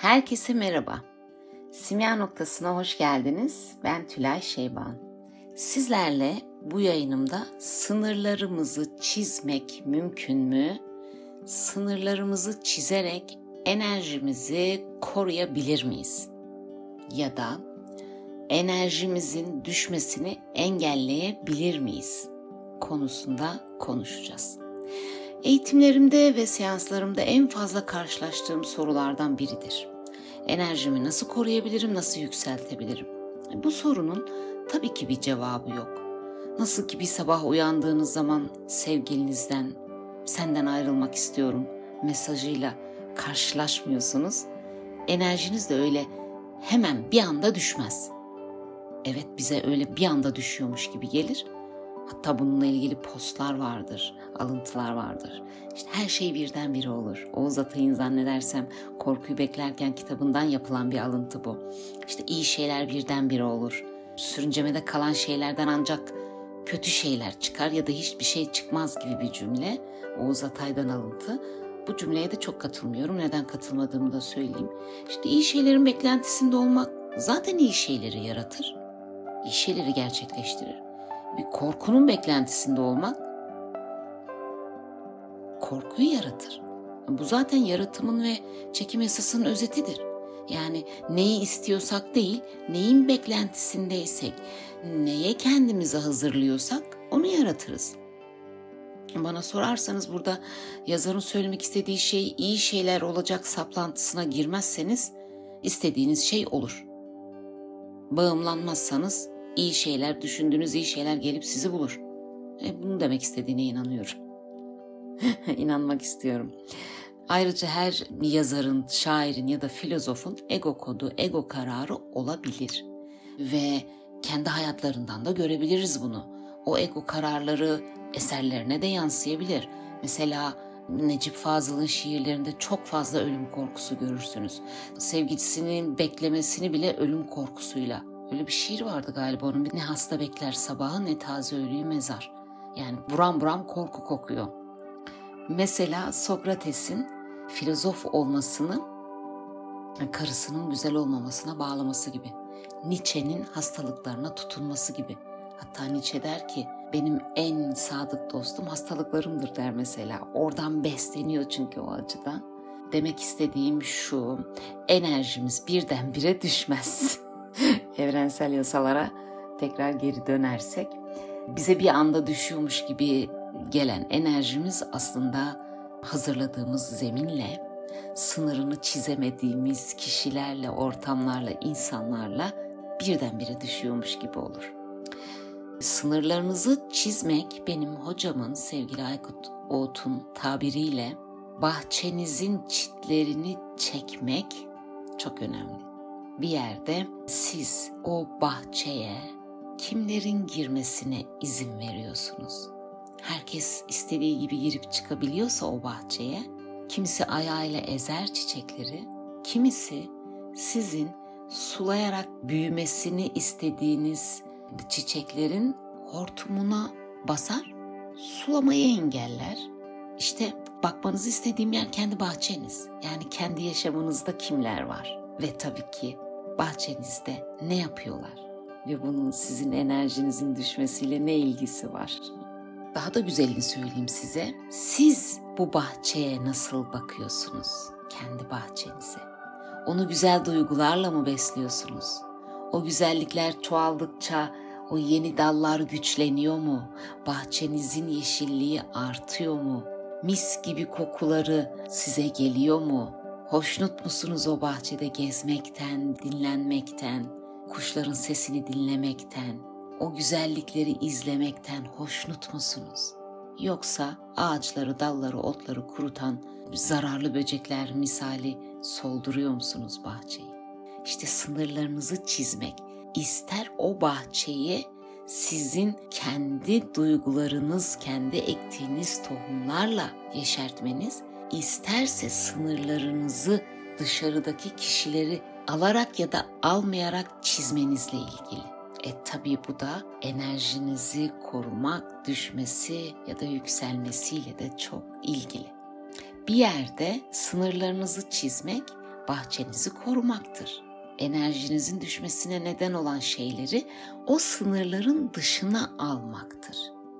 Herkese merhaba. Simya noktasına hoş geldiniz. Ben Tülay Şeyban. Sizlerle bu yayınımda sınırlarımızı çizmek mümkün mü? Sınırlarımızı çizerek enerjimizi koruyabilir miyiz? Ya da enerjimizin düşmesini engelleyebilir miyiz? konusunda konuşacağız. Eğitimlerimde ve seanslarımda en fazla karşılaştığım sorulardan biridir. Enerjimi nasıl koruyabilirim, nasıl yükseltebilirim? Bu sorunun tabii ki bir cevabı yok. Nasıl ki bir sabah uyandığınız zaman sevgilinizden, senden ayrılmak istiyorum mesajıyla karşılaşmıyorsunuz. Enerjiniz de öyle hemen bir anda düşmez. Evet bize öyle bir anda düşüyormuş gibi gelir Hatta bununla ilgili postlar vardır, alıntılar vardır. İşte her şey birdenbire olur. Oğuz Atay'ın zannedersem Korkuyu Beklerken kitabından yapılan bir alıntı bu. İşte iyi şeyler birdenbire olur. Sürüncemede kalan şeylerden ancak kötü şeyler çıkar ya da hiçbir şey çıkmaz gibi bir cümle. Oğuz Atay'dan alıntı. Bu cümleye de çok katılmıyorum. Neden katılmadığımı da söyleyeyim. İşte iyi şeylerin beklentisinde olmak zaten iyi şeyleri yaratır. İyi şeyleri gerçekleştirir korkunun beklentisinde olmak korkuyu yaratır. Bu zaten yaratımın ve çekim yasasının özetidir. Yani neyi istiyorsak değil, neyin beklentisindeysek, neye kendimizi hazırlıyorsak onu yaratırız. Bana sorarsanız burada yazarın söylemek istediği şey iyi şeyler olacak saplantısına girmezseniz istediğiniz şey olur. Bağımlanmazsanız iyi şeyler, düşündüğünüz iyi şeyler gelip sizi bulur. E, bunu demek istediğine inanıyorum. İnanmak istiyorum. Ayrıca her yazarın, şairin ya da filozofun ego kodu, ego kararı olabilir. Ve kendi hayatlarından da görebiliriz bunu. O ego kararları eserlerine de yansıyabilir. Mesela Necip Fazıl'ın şiirlerinde çok fazla ölüm korkusu görürsünüz. Sevgilisinin beklemesini bile ölüm korkusuyla Öyle bir şiir vardı galiba onun. Ne hasta bekler sabahı ne taze ölüyü mezar. Yani buram buram korku kokuyor. Mesela Sokrates'in filozof olmasını karısının güzel olmamasına bağlaması gibi. Nietzsche'nin hastalıklarına tutunması gibi. Hatta Nietzsche der ki benim en sadık dostum hastalıklarımdır der mesela. Oradan besleniyor çünkü o açıdan. Demek istediğim şu, enerjimiz birdenbire düşmez. Evrensel yasalara tekrar geri dönersek bize bir anda düşüyormuş gibi gelen enerjimiz aslında hazırladığımız zeminle sınırını çizemediğimiz kişilerle, ortamlarla, insanlarla birdenbire düşüyormuş gibi olur. Sınırlarınızı çizmek benim hocamın sevgili Aykut Oğut'un tabiriyle bahçenizin çitlerini çekmek çok önemli bir yerde siz o bahçeye kimlerin girmesine izin veriyorsunuz? Herkes istediği gibi girip çıkabiliyorsa o bahçeye, kimisi ayağıyla ezer çiçekleri, kimisi sizin sulayarak büyümesini istediğiniz çiçeklerin hortumuna basar, sulamayı engeller. İşte bakmanızı istediğim yer kendi bahçeniz. Yani kendi yaşamınızda kimler var? Ve tabii ki bahçenizde ne yapıyorlar ve bunun sizin enerjinizin düşmesiyle ne ilgisi var? Daha da güzelini söyleyeyim size. Siz bu bahçeye nasıl bakıyorsunuz? Kendi bahçenize. Onu güzel duygularla mı besliyorsunuz? O güzellikler çoğaldıkça o yeni dallar güçleniyor mu? Bahçenizin yeşilliği artıyor mu? Mis gibi kokuları size geliyor mu? Hoşnut musunuz o bahçede gezmekten, dinlenmekten, kuşların sesini dinlemekten, o güzellikleri izlemekten hoşnut musunuz? Yoksa ağaçları, dalları, otları kurutan zararlı böcekler misali solduruyor musunuz bahçeyi? İşte sınırlarınızı çizmek, ister o bahçeyi sizin kendi duygularınız, kendi ektiğiniz tohumlarla yeşertmeniz isterse sınırlarınızı dışarıdaki kişileri alarak ya da almayarak çizmenizle ilgili. E tabii bu da enerjinizi korumak, düşmesi ya da yükselmesiyle de çok ilgili. Bir yerde sınırlarınızı çizmek bahçenizi korumaktır. Enerjinizin düşmesine neden olan şeyleri o sınırların dışına almaktır.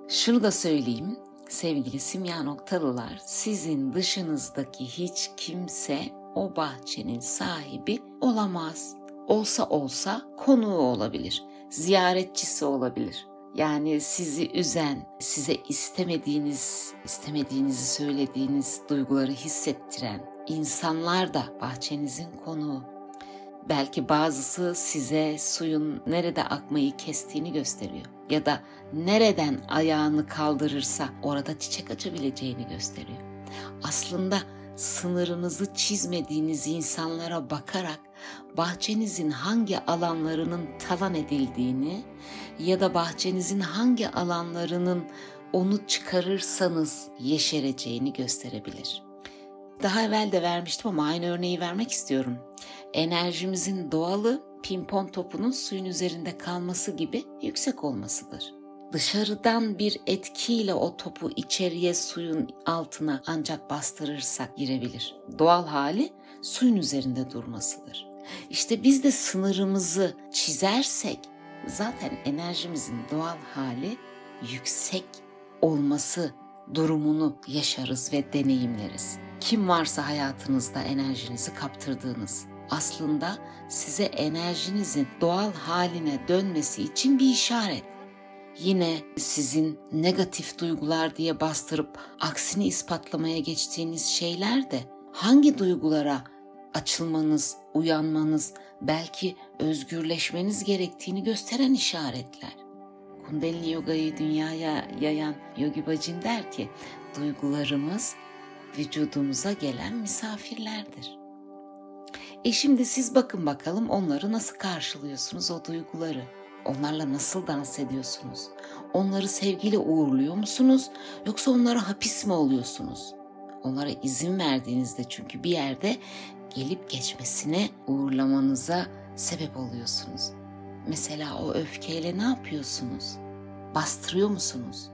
Şunu da söyleyeyim sevgili simya noktalılar, sizin dışınızdaki hiç kimse o bahçenin sahibi olamaz. Olsa olsa konuğu olabilir, ziyaretçisi olabilir. Yani sizi üzen, size istemediğiniz, istemediğinizi söylediğiniz duyguları hissettiren insanlar da bahçenizin konuğu. Belki bazısı size suyun nerede akmayı kestiğini gösteriyor ya da nereden ayağını kaldırırsa orada çiçek açabileceğini gösteriyor. Aslında sınırınızı çizmediğiniz insanlara bakarak bahçenizin hangi alanlarının talan edildiğini ya da bahçenizin hangi alanlarının onu çıkarırsanız yeşereceğini gösterebilir. Daha evvel de vermiştim ama aynı örneği vermek istiyorum. Enerjimizin doğalı pimpon topunun suyun üzerinde kalması gibi yüksek olmasıdır. Dışarıdan bir etkiyle o topu içeriye suyun altına ancak bastırırsak girebilir. Doğal hali suyun üzerinde durmasıdır. İşte biz de sınırımızı çizersek zaten enerjimizin doğal hali yüksek olması durumunu yaşarız ve deneyimleriz. Kim varsa hayatınızda enerjinizi kaptırdığınız aslında size enerjinizin doğal haline dönmesi için bir işaret. Yine sizin negatif duygular diye bastırıp aksini ispatlamaya geçtiğiniz şeyler de hangi duygulara açılmanız, uyanmanız, belki özgürleşmeniz gerektiğini gösteren işaretler. Kundalini Yoga'yı dünyaya yayan Yogi Bajin der ki, duygularımız vücudumuza gelen misafirlerdir. E şimdi siz bakın bakalım onları nasıl karşılıyorsunuz o duyguları? Onlarla nasıl dans ediyorsunuz? Onları sevgiyle uğurluyor musunuz yoksa onlara hapis mi oluyorsunuz? Onlara izin verdiğinizde çünkü bir yerde gelip geçmesine uğurlamanıza sebep oluyorsunuz. Mesela o öfkeyle ne yapıyorsunuz? Bastırıyor musunuz?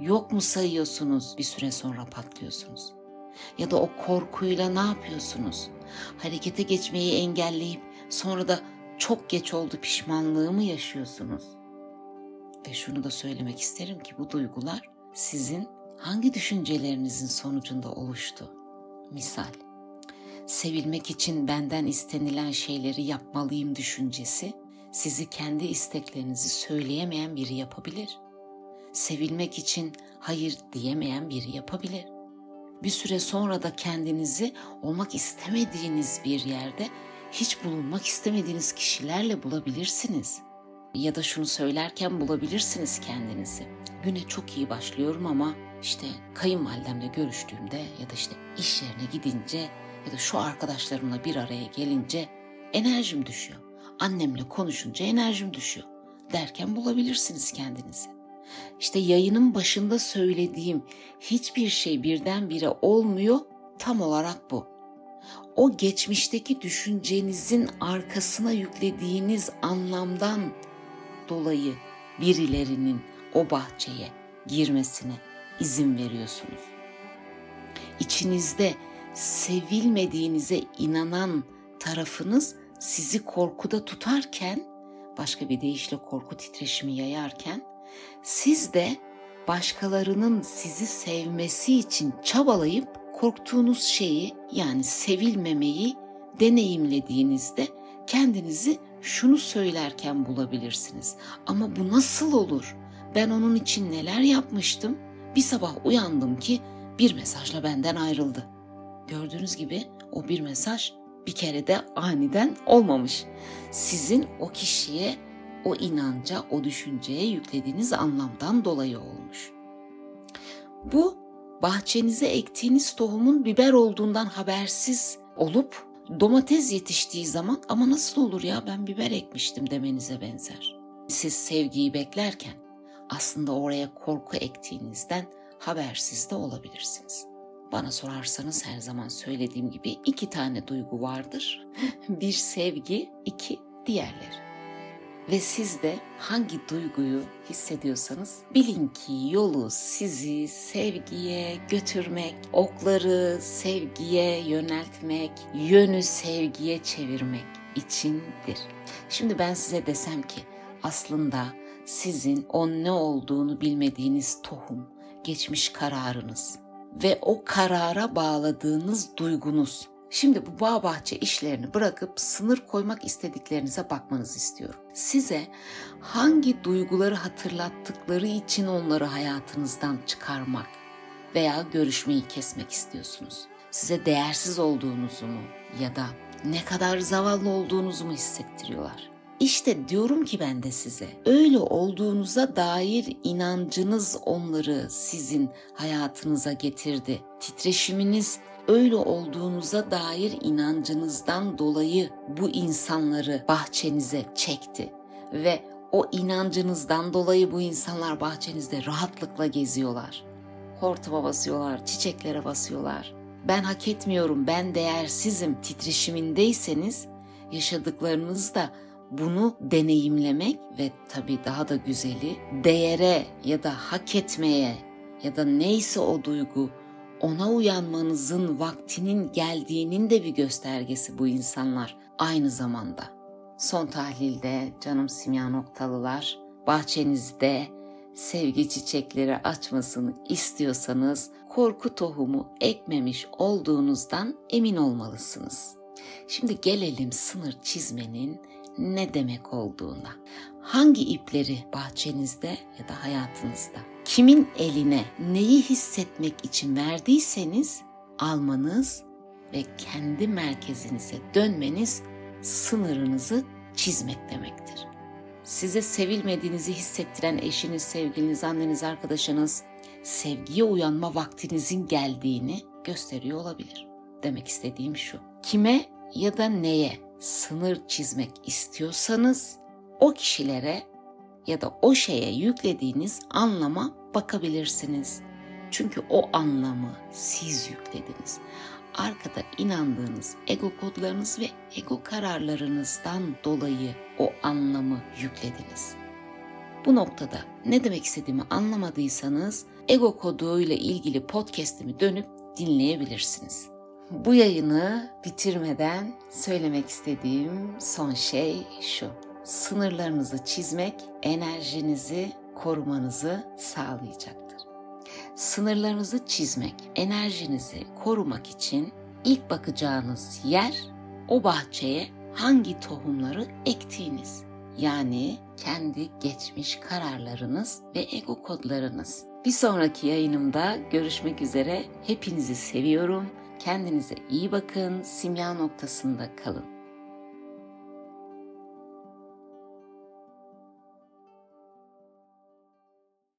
Yok mu sayıyorsunuz bir süre sonra patlıyorsunuz? Ya da o korkuyla ne yapıyorsunuz? Harekete geçmeyi engelleyip sonra da çok geç oldu pişmanlığı mı yaşıyorsunuz? Ve şunu da söylemek isterim ki bu duygular sizin hangi düşüncelerinizin sonucunda oluştu? Misal, sevilmek için benden istenilen şeyleri yapmalıyım düşüncesi sizi kendi isteklerinizi söyleyemeyen biri yapabilir. Sevilmek için hayır diyemeyen biri yapabilir. Bir süre sonra da kendinizi olmak istemediğiniz bir yerde hiç bulunmak istemediğiniz kişilerle bulabilirsiniz. Ya da şunu söylerken bulabilirsiniz kendinizi. Güne çok iyi başlıyorum ama işte kayınvalidemle görüştüğümde ya da işte iş yerine gidince ya da şu arkadaşlarımla bir araya gelince enerjim düşüyor. Annemle konuşunca enerjim düşüyor derken bulabilirsiniz kendinizi. İşte yayının başında söylediğim hiçbir şey birdenbire olmuyor tam olarak bu. O geçmişteki düşüncenizin arkasına yüklediğiniz anlamdan dolayı birilerinin o bahçeye girmesine izin veriyorsunuz. İçinizde sevilmediğinize inanan tarafınız sizi korkuda tutarken, başka bir deyişle korku titreşimi yayarken, siz de başkalarının sizi sevmesi için çabalayıp korktuğunuz şeyi yani sevilmemeyi deneyimlediğinizde kendinizi şunu söylerken bulabilirsiniz. Ama bu nasıl olur? Ben onun için neler yapmıştım? Bir sabah uyandım ki bir mesajla benden ayrıldı. Gördüğünüz gibi o bir mesaj bir kere de aniden olmamış. Sizin o kişiye, o inanca, o düşünceye yüklediğiniz anlamdan dolayı olmuş. Bu bahçenize ektiğiniz tohumun biber olduğundan habersiz olup domates yetiştiği zaman ama nasıl olur ya ben biber ekmiştim demenize benzer. Siz sevgiyi beklerken aslında oraya korku ektiğinizden habersiz de olabilirsiniz. Bana sorarsanız her zaman söylediğim gibi iki tane duygu vardır. bir sevgi, iki diğerleri. Ve siz de hangi duyguyu hissediyorsanız bilin ki yolu sizi sevgiye götürmek, okları sevgiye yöneltmek, yönü sevgiye çevirmek içindir. Şimdi ben size desem ki aslında sizin o ne olduğunu bilmediğiniz tohum, geçmiş kararınız ve o karara bağladığınız duygunuz. Şimdi bu bağ bahçe işlerini bırakıp sınır koymak istediklerinize bakmanızı istiyorum. Size hangi duyguları hatırlattıkları için onları hayatınızdan çıkarmak veya görüşmeyi kesmek istiyorsunuz? Size değersiz olduğunuzu mu ya da ne kadar zavallı olduğunuzu mu hissettiriyorlar? İşte diyorum ki ben de size öyle olduğunuza dair inancınız onları sizin hayatınıza getirdi. Titreşiminiz öyle olduğunuza dair inancınızdan dolayı bu insanları bahçenize çekti ve o inancınızdan dolayı bu insanlar bahçenizde rahatlıkla geziyorlar. Hortuma basıyorlar, çiçeklere basıyorlar. Ben hak etmiyorum, ben değersizim titreşimindeyseniz yaşadıklarınız da bunu deneyimlemek ve tabii daha da güzeli değere ya da hak etmeye ya da neyse o duygu ona uyanmanızın vaktinin geldiğinin de bir göstergesi bu insanlar aynı zamanda. Son tahlilde canım simya noktalılar bahçenizde sevgi çiçekleri açmasını istiyorsanız korku tohumu ekmemiş olduğunuzdan emin olmalısınız. Şimdi gelelim sınır çizmenin ne demek olduğuna. Hangi ipleri bahçenizde ya da hayatınızda kimin eline neyi hissetmek için verdiyseniz almanız ve kendi merkezinize dönmeniz sınırınızı çizmek demektir. Size sevilmediğinizi hissettiren eşiniz, sevgiliniz, anneniz, arkadaşınız sevgiye uyanma vaktinizin geldiğini gösteriyor olabilir. Demek istediğim şu. Kime ya da neye sınır çizmek istiyorsanız o kişilere ya da o şeye yüklediğiniz anlama bakabilirsiniz. Çünkü o anlamı siz yüklediniz. Arkada inandığınız ego kodlarınız ve ego kararlarınızdan dolayı o anlamı yüklediniz. Bu noktada ne demek istediğimi anlamadıysanız ego koduyla ilgili podcast'imi dönüp dinleyebilirsiniz. Bu yayını bitirmeden söylemek istediğim son şey şu. Sınırlarınızı çizmek enerjinizi korumanızı sağlayacaktır. Sınırlarınızı çizmek, enerjinizi korumak için ilk bakacağınız yer o bahçeye hangi tohumları ektiğiniz. Yani kendi geçmiş kararlarınız ve ego kodlarınız. Bir sonraki yayınımda görüşmek üzere. Hepinizi seviyorum. Kendinize iyi bakın. Simya noktasında kalın.